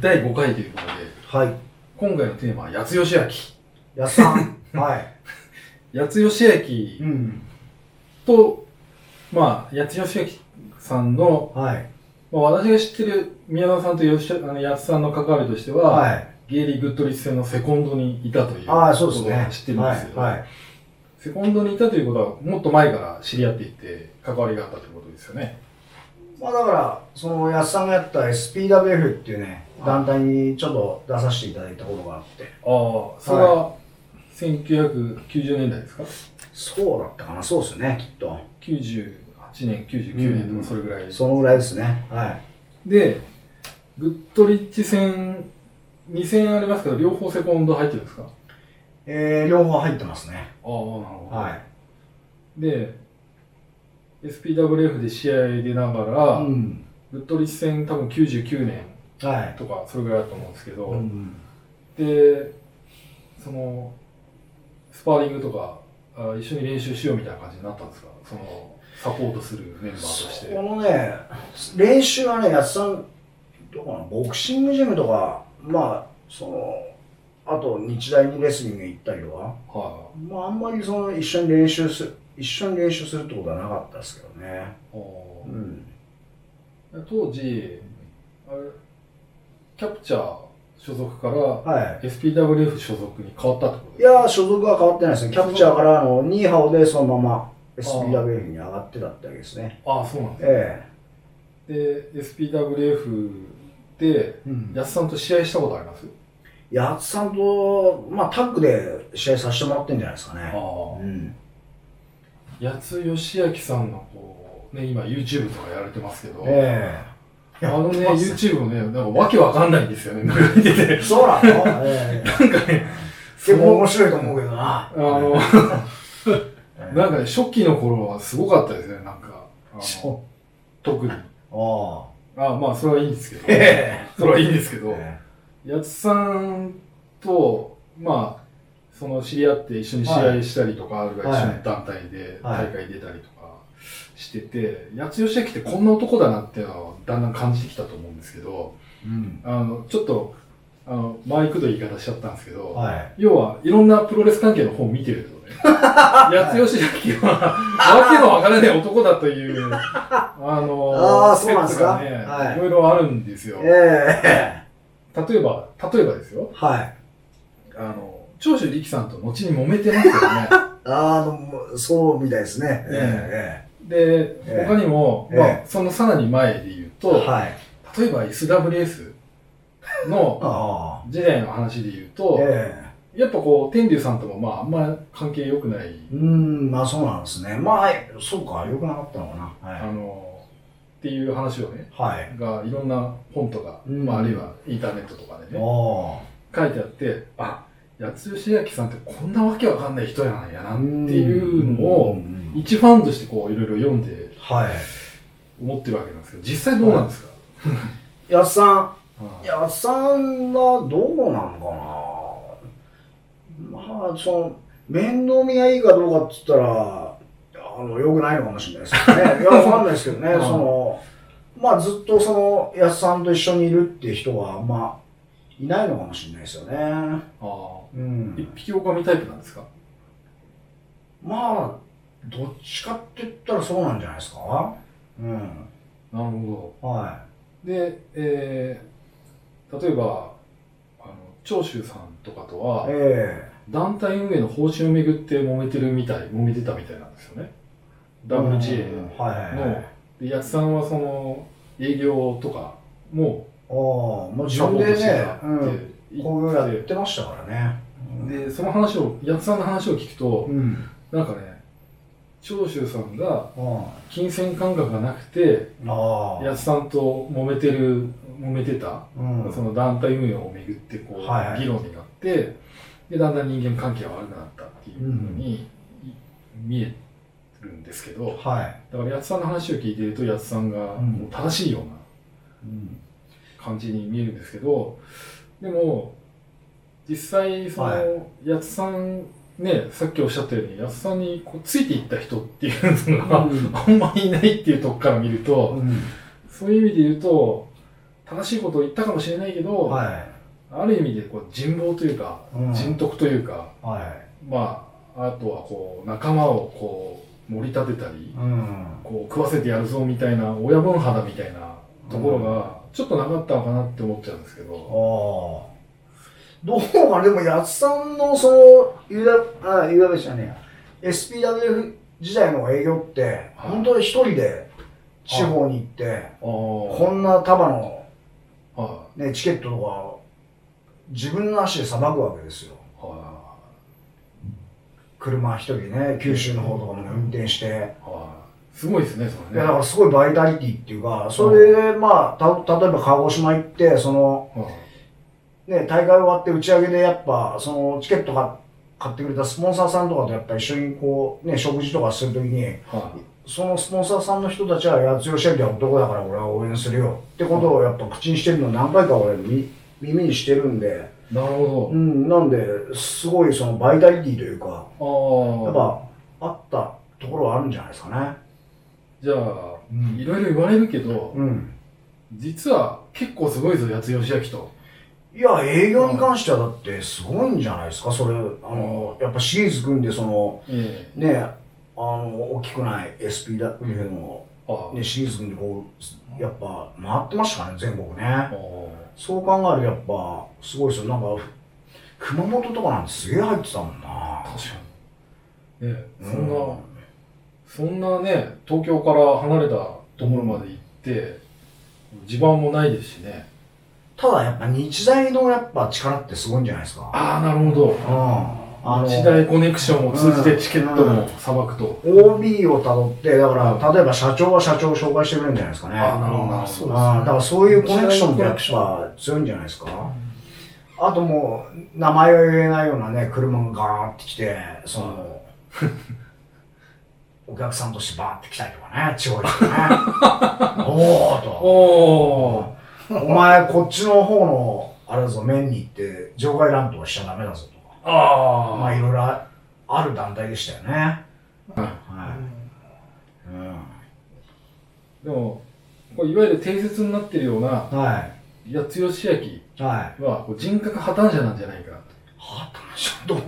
第5回ということで、はい。今回のテーマは八津義明。やっさん。はい。八津義明うん。と、まあ、八津義明さんの、はい。まあ、私が知ってる宮田さんと吉あの八津さんの関わりとしては、はい。ゲイリー・グッドリッチ戦のセコンドにいたというああ、そうですねことは。知ってるんですけど、はい。はい。セコンドにいたということは、もっと前から知り合っていて、関わりがあったということですよね。まあだから、その、やっさんがやった SPWF っていうね、はい団体にちょっと出させていただいたことがあって。ああ、それは1990年代ですか？そうだったかな、そうですね、きっと。98年、99年とかそれぐらい。そのぐらいですね。はい。で、グッドリッチ戦、2戦ありますけど、両方セコンド入ってるんですか？あえー、両方入ってますね。あ、なるほど。はい。で、SPWF で試合出ながら、うん。グッドリッチ戦多分99年はい。とか、それぐらいだと思うんですけど、うん。で、その、スパーリングとか、あ一緒に練習しようみたいな感じになったんですか？その、サポートするメンバーとして。このね、練習はね、やつさん、どな、ボクシングジムとか、まあ、その、あと日大にレスリング行ったりとか、はまあ、あんまりその一緒に練習する、一緒に練習するってことはなかったですけどね。うん。当時、あれ、キャプチャー所属からは SPWF 所属に変わったってことい。いやー、所属は変わってないですね。キャプチャーからのニーハオでそのまま SPWF に上がってたってわけですね。ああ、そうなんですえで、SPWF で、えうん。安さんと試合したことあります？やつさんと、まあ、タッグで試合させてもらってんじゃないですかね。あうん。八津義明さんのこう、ね、今 YouTube とかやられてますけど、ええあのね、YouTube もね、なんかわけわかんないんですよね、見てて。そうなの、ええなんかね、結構面白いと思うけどな。あの、なんかね、初期の頃はすごかったですね、なんか。あのそ特に。ああ。あまあ、それはいいんですけど。えそれはいいんですけど、え八津さんと、まあ、その知り合って一緒に試合したりとか、あるいは一緒に団体ではい大会出たりとかしてて、八津義明ってこんな男だなっていうのをだんだん感じてきたと思うんですけど、うん。あの、ちょっと、あの、マイクと言い方しちゃったんですけど、はい。要はいろんなプロレス関係の本を見てるとね、八津義明はわけのわからない男だという、あの、あーそうなんですか？ね、はいいろいろあるんですよ。ええ例えば、例えばですよ、はい。あの、長州力さんと後に揉めてますよね。あの、そうみたいですね。ええで、ええ他にも、えまあ、そのさらに前で言うえと、はい。例えば SWS の ああ。時代の話で言うと、えやっぱこう、天竜さんともまあ、あんま関係良くない、えうん、まあそうなんですね。まあ、そうか、良くなかったのかな。あはい。の、っていう話をね、はい。がいろんな本とか、うんまあ、あるいはインターネットとかでね、あ書いてあって、あ、八津義明さんってこんなわけわかんない人やなんやあ。なっていうのを、ん一ファンとしてこういろいろ読んではい。思ってるわけなんですけど、実際どうなんですか、やっさん、あやっさんはどうなのかなまあ、その、面倒見がいいかどうかって言ったら、あの、良くないのかもしれないですけどね。いや、わかんないですけどね。うんその、まあ、ずっとその、やっさんと一緒にいるっていう人は、まあ、いないのかもしれないですよね。あうん。一匹狼タイプなんですか？まあ、どっちかって言ったらそうなんじゃないですか。うん。なるほはど。で、えー、例えば、あの、長州さんとかとい。は、え団体運営の報酬をめぐって揉めてるみたい、揉めてたみたいなんですよね。え WGA うんはいはいはい。で、八津さんはその、営業とかもああ、もう自分でねこういうやっってましたからね。で、その話を、八津さんの話を聞くと、うん。なんかね、長州さんがあ金銭感覚がなくて、あ。八津さんと揉めてる、揉めてた、うん。その団体運営をめぐってこう、はいはい議論になって、で、だんだん人間関係が悪くなったっていうふうに、い見えるんですけど、はい。だから八津さんの話を聞いていると、八津さんがうんもう正しいようなうん。感じに見えるんですけど、でも、実際、その、はい八津さん、ね、さっきおっしゃったように、八津さんにこうついていった人っていうのが、あんまりいないっていうとこから見ると、うん。そういう意味で言うと、正しいことを言ったかもしれないけど、はある意味でこう人望というか、うん人徳というか、い。はい。まあ、あとはこう仲間をこう盛り立てたり、うん。こう食わせてやるぞみたいな親分肌みたいなところがちょっとなかったのかなって思っちゃうんですけああど、。どうかなでも、やつさんのその、ユダ、あ、ユダベじゃねえや。SPWF 時代の営業って、はい本当に一人で地方に行って、あこんな束の、あ、はね、チケットとか、自分の足でさばくわけですよ。い、は車一人でね、九州の方とかもね運転して。い、はい。すごいですね、そいや、れね。だからすごいバイタリティっていうか、それで、まあ、た、例えば鹿児島行って、その、はいね、大会終わって打ち上げでやっぱ、そのチケットか買ってくれたスポンサーさんとかとやっぱ一緒にこう、ね、食事とかするときに、はいそのスポンサーさんの人たちは、八代シェフは男だから俺は応援するよってことをやっぱ口にしてるの何回か俺み耳にしてるんで、なるほうん、なんで、すごいそのバイタリティというか、あ。やっぱあったところはあるんじゃないですかね。じゃあ、いろいろ言われるけど、うん。実は結構すごいぞ、八津義明と。いや、営業に関してはだってすごいんじゃないですか、それ。あの、やっぱシリーズ組んで、その、えね、あの、大きくない SPW の、えああ。ね、シリーズ組んでこう、やっぱ回ってましたね、全国ね。あそう考えるとやっぱ、すごいですよ。なんか、熊本とかなんてすげえ入ってたもんな。あ確かに。ねそんな、そんなね、東京から離れたところまで行って、地盤もないですしね。ただやっぱ日大のやっぱ力ってすごいんじゃないですか。ああ、なるほど。うん。あの、時代コネクションを通じてチケットもさばくと。OB をたどって、だから、例えば社長は社長を紹介してくれるんじゃないですかね。あーなるほどなるほどそうですねだからそういうコネクションってやっぱ強いんじゃないですか。あともう、名前が言えないようなね、車がガーって来て、その、お客さんとしてバーって来たりとかね、地方にね。おーと。おー。お前、こっちの方の、あれだぞ、面に行って、場外乱闘はしちゃダメだぞとか。ああ。まあ、いろいろあある団体でしたよね。はいはい。うん。でも、いわゆる定説になってるようなはい。八津義明はい。は人格破綻者なんじゃないかなと。はたちょっと、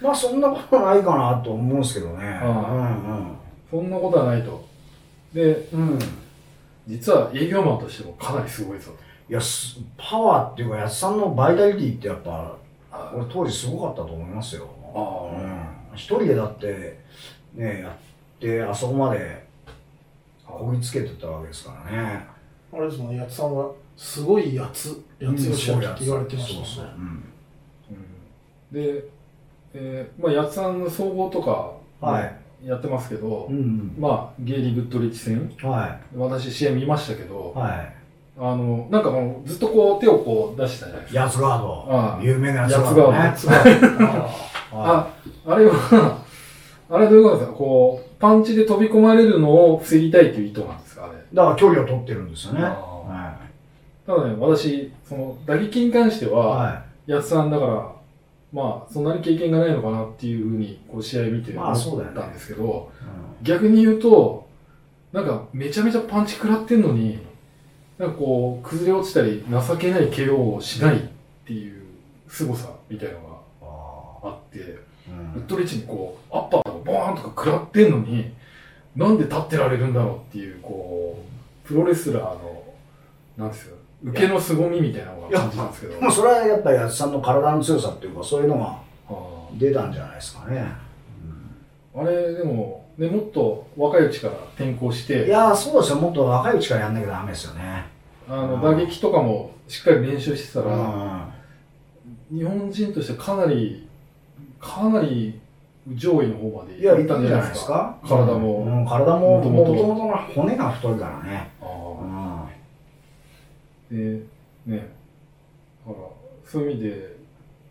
まあそんなことないかなと思うんですけどね。そんなことはないと。で、うんうん。うん。実は営業マンとしてもかなりすごいぞいや、すパワーっていうか、やつさんのバイタリティってやっぱ、と。俺当時すごかったと思いますよ。あうん。一人でだって、ね、やって、あそこまでこぎつけてたわけですからね。あれですもんね、やつさんは、すごいやつ、やつよしって言われてましたもんね。そうそう。うんうんで、えーまあ、八津さんの総合とかはいやってますけど、うん。まあ、ゲイリー・グッドリッチ戦、は私試合見ましたけど、い。はい。あの、なんかもうずっとこう手をこう出してたじゃないですか。ヤツガード。ああ有名なヤツ八ガードね。津川の。八津川ああ、あれは、あれどういうことですか？こう、パンチで飛び込まれるのを防ぎたいという意図なんですか？あれ。だから距離を取ってるんですよね。あはただね、私、その、打撃に関してい。は、は八津さんだから、まあ、そんなに経験がないのかなっていうふうに、こう、試合見てま思あそうだよね。ったんですけど、い。逆に言うと、なんか、めちゃめちゃパンチ食らってんのに、なんかこう、崩れ落ちたり、情けない KO をしないっていう凄さみたいなのあがあって、あウッドリッチにこう、アッパーとかボーンとか食らってんのに、なんで立ってられるんだろうっていう、こう、プロレスラーの、なんですよ、受けの凄みみたいなのが感じたんですけど。もうそれはやっぱりやつさんの体の強さっていうか、そういうのがあ出たんじゃないですかね。ーあれ、でも、ね、もっと若いうちから転向して、いやー、そうですよ。もっと若いうちからやんなきゃダメですよね。あの打撃とかもしっかり練習してたうら、ん。日本人としてかなり、かなり上位の方までいったんじゃないでか。ですすか。体もうん、体も、もともとの骨が太いからね。あで、ね、だから、そういう意味で、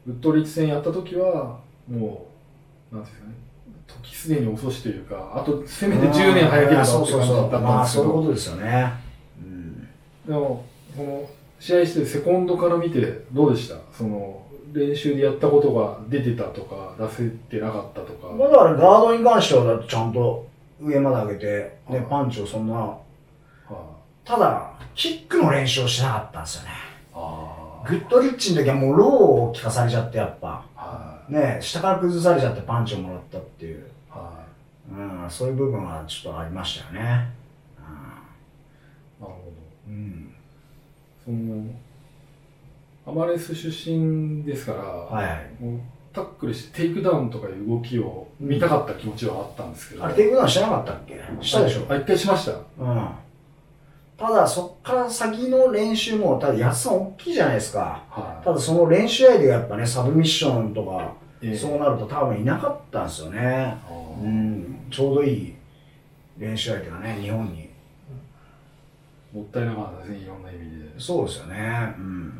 ウッドリッチ戦やった時は、もう、なんていうんですかね、時すでに遅しというか、あと、せめて10年早ければって。感じだったまあ、んですけど、そういうことですよね。うん。でも、この試合してセコンドから見てどうでした？その練習でやったことが出てたとか出せてなかったとか、まあだからガードに関してはちゃんと上まで上げて、ねはい、パンチをそんなはただ、キックの練習をしなかったんですよね。あグッドリッチの時はもうローを効かされちゃって、やっぱ。はね下から崩されちゃってパンチをもらったっていう。い。はうん、そういう部分はちょっとありましたよね。い。なるほど。うん。その、アマレス出身ですから、はいタックルしてテイクダウンとかいう動きを見たかった気持ちはあったんですけど。あれ、テイクダウンしなかったっけ？したでしょあ、一回しました。うん。ただ、そっから先の練習も、ただ、谷津さん大きいじゃないですか。はただ、その練習相手がやっぱね、サブミッションとか、そうなると多分いなかったんですよね。うん。ちょうどいい練習相手がね、日本に。もったいなかったですね、いろんな意味で。そうですよね。うん。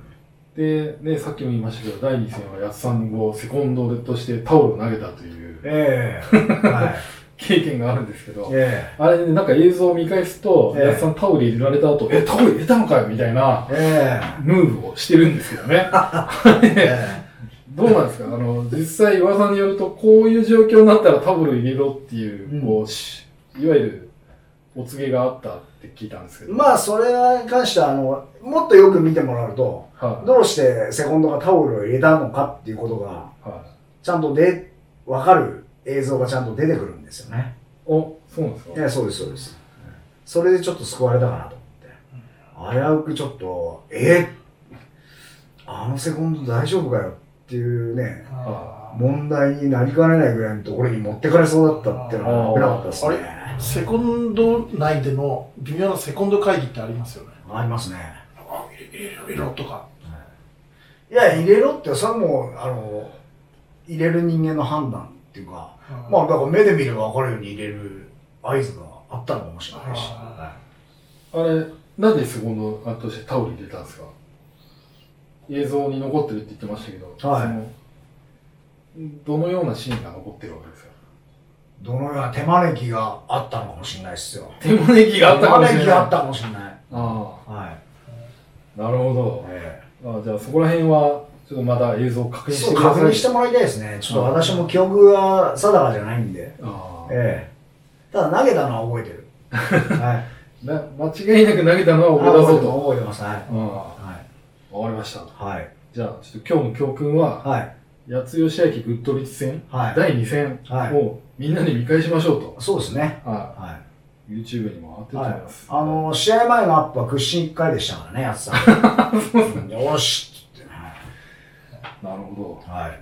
で、ね、さっきも言いましたけど、第2戦は安さんをセコンドとしてタオルを投げたというええはい。経験があるんですけど、えあれね、なんか映像を見返すと、ええ。安さんタオル入れられた後、え、タオル入れたのかよみたいなええ。ムーブをしてるんですけどね。ええ。どうなんですか？あの、実際噂によると、こういう状況になったらタオル入れろっていう、うん。こうし、いわゆるお告げがあったって聞いたんですけど。まあ、それに関しては、あの、もっとよく見てもらうと、はい、どうしてセコンドがタオルを入れたのかっていうことが、はい。ちゃんとで、わかる映像がちゃんと出てくるんですよね。お、そうなんですか？いや、そうです、そうです。それでちょっと救われたかなと思って。危うくちょっと、えあのセコンド大丈夫かよっていうね、あ問題になりかねないぐらいのところに持ってかれそうだったっていうのは危なかったですね。セコンド内での微妙なセコンド会議ってありますよね。ありますね。あ入れ入れろとか。いや、入れろって、それはもう、あの、入れる人間の判断っていうか、まあ、だから目で見れば分かるように入れる合図があったのかもしれないし。ああれ、なんでセコンドとしてタオル入れたんですか？映像に残ってるって言ってましたけど、はいそのどのようなシーンが残ってるわけですか？どのような手招きがあったのかもしれないですよ。手招きがあったかもしれない。手招きがあったかもしれない。あはあ、なるほどい。。えあじゃあそこら辺は、ちょっとまた映像を確認して。確認してもらいたいですね。ちょっと私も記憶が定かじゃないんで。ええただ投げたのは覚えてる。はい。な間違いなく投げたのは俺だぞと。覚えてます。はい。あはあ、わかりました。い。はい。じゃあ、ちょっと今日の教訓は、はい。八津吉明グッドリッチ戦、はい。第2戦はいをみんなで見返しましょうと。そうですね。ははい。い。YouTube にも上がってると思います。あの、試合前のアップは屈伸1回でしたからね、やつさ ん。よし。なるほど。はい。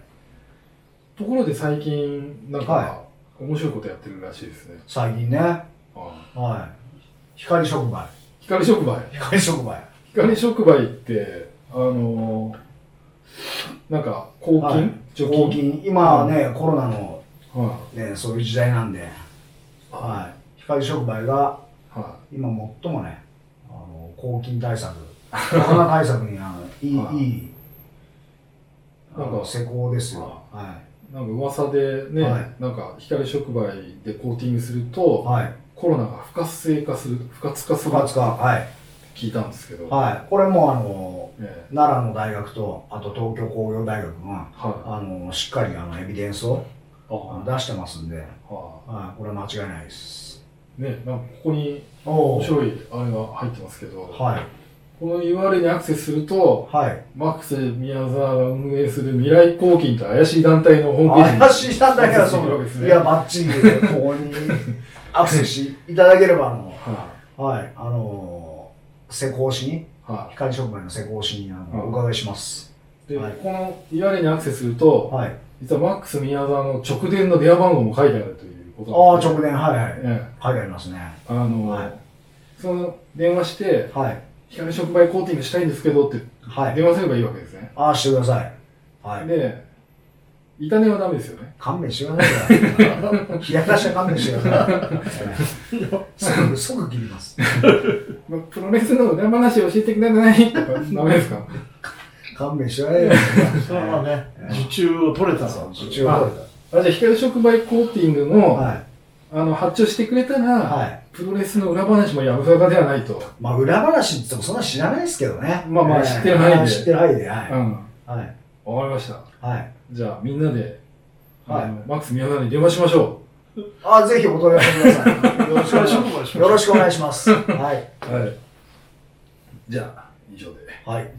ところで最近、なんか、は面白いことやってるらしいですね。最近ね。はい。光触媒。光触媒。光触媒。光触媒って、あのーなんか、抗菌、はい除菌？抗菌。今はね、コロナのはね、そういう時代なんで、はい。光触媒が今最もね、あの、抗菌対策、コロナ対策にあのいい、はいいなんかの施工ですよ。はいなんか噂でね、はいなんか光触媒でコーティングすると、い。はい。コロナが不活性化する、不活化する不活化。はい。聞いたんですけど、はい。これもあの、ええ奈良の大学と、あと東京工業大学が、はあの、しっかりあの、エビデンスを出してますんで、あははい。これは間違いないです。い。ね、なんかここにお面白いあれが入ってますけど、はい。この URL にアクセスすると、はい。マックス宮沢が運営する未来抗菌と怪しい団体のホームページに怪しい団体がその、アクセスできるわけですねいや、バッチリ、ここにアクセスしていただければ、あの、ははい、あの、施工しに、い。は光触媒の施工しに、あの、うんお伺いします。い。で、はいこの URL にアクセスすると、はい。実はマックス宮沢の直電の電話番号も書いてあるということああ、直電、はいはい。ええ書いてありますね。あの、はいその電話して、はい。光触媒コーティングしたいんですけどってはい。電話すればいいわけですね。ああ、してください。はい。で、痛値はダメですよね。勘弁してくださいよ。冷やかしは勘弁してください。すぐ、すぐ切ります。まプロレスの裏話教えてくださいとかダメですか？勘弁してくださいそれはねえ、受注を取れたそう、の。受注を取れあじゃあ光触媒コーティングた。の、はい。あの発注してくれたら、はい。プロレスの裏話もやぶさかではないと。まあ、裏話って言ってもそんな知らないですけどね。まあまあええ知ってる範囲で知ってる範囲で、はい。うん。はい。わかりました。はい。じゃあみんなで、はいマックス宮沢に電話しましょあ、ぜひお問い合わせください。よろしくお願いします。よろしくお願いします。はい。う。はい。じゃあ、以上で。はい。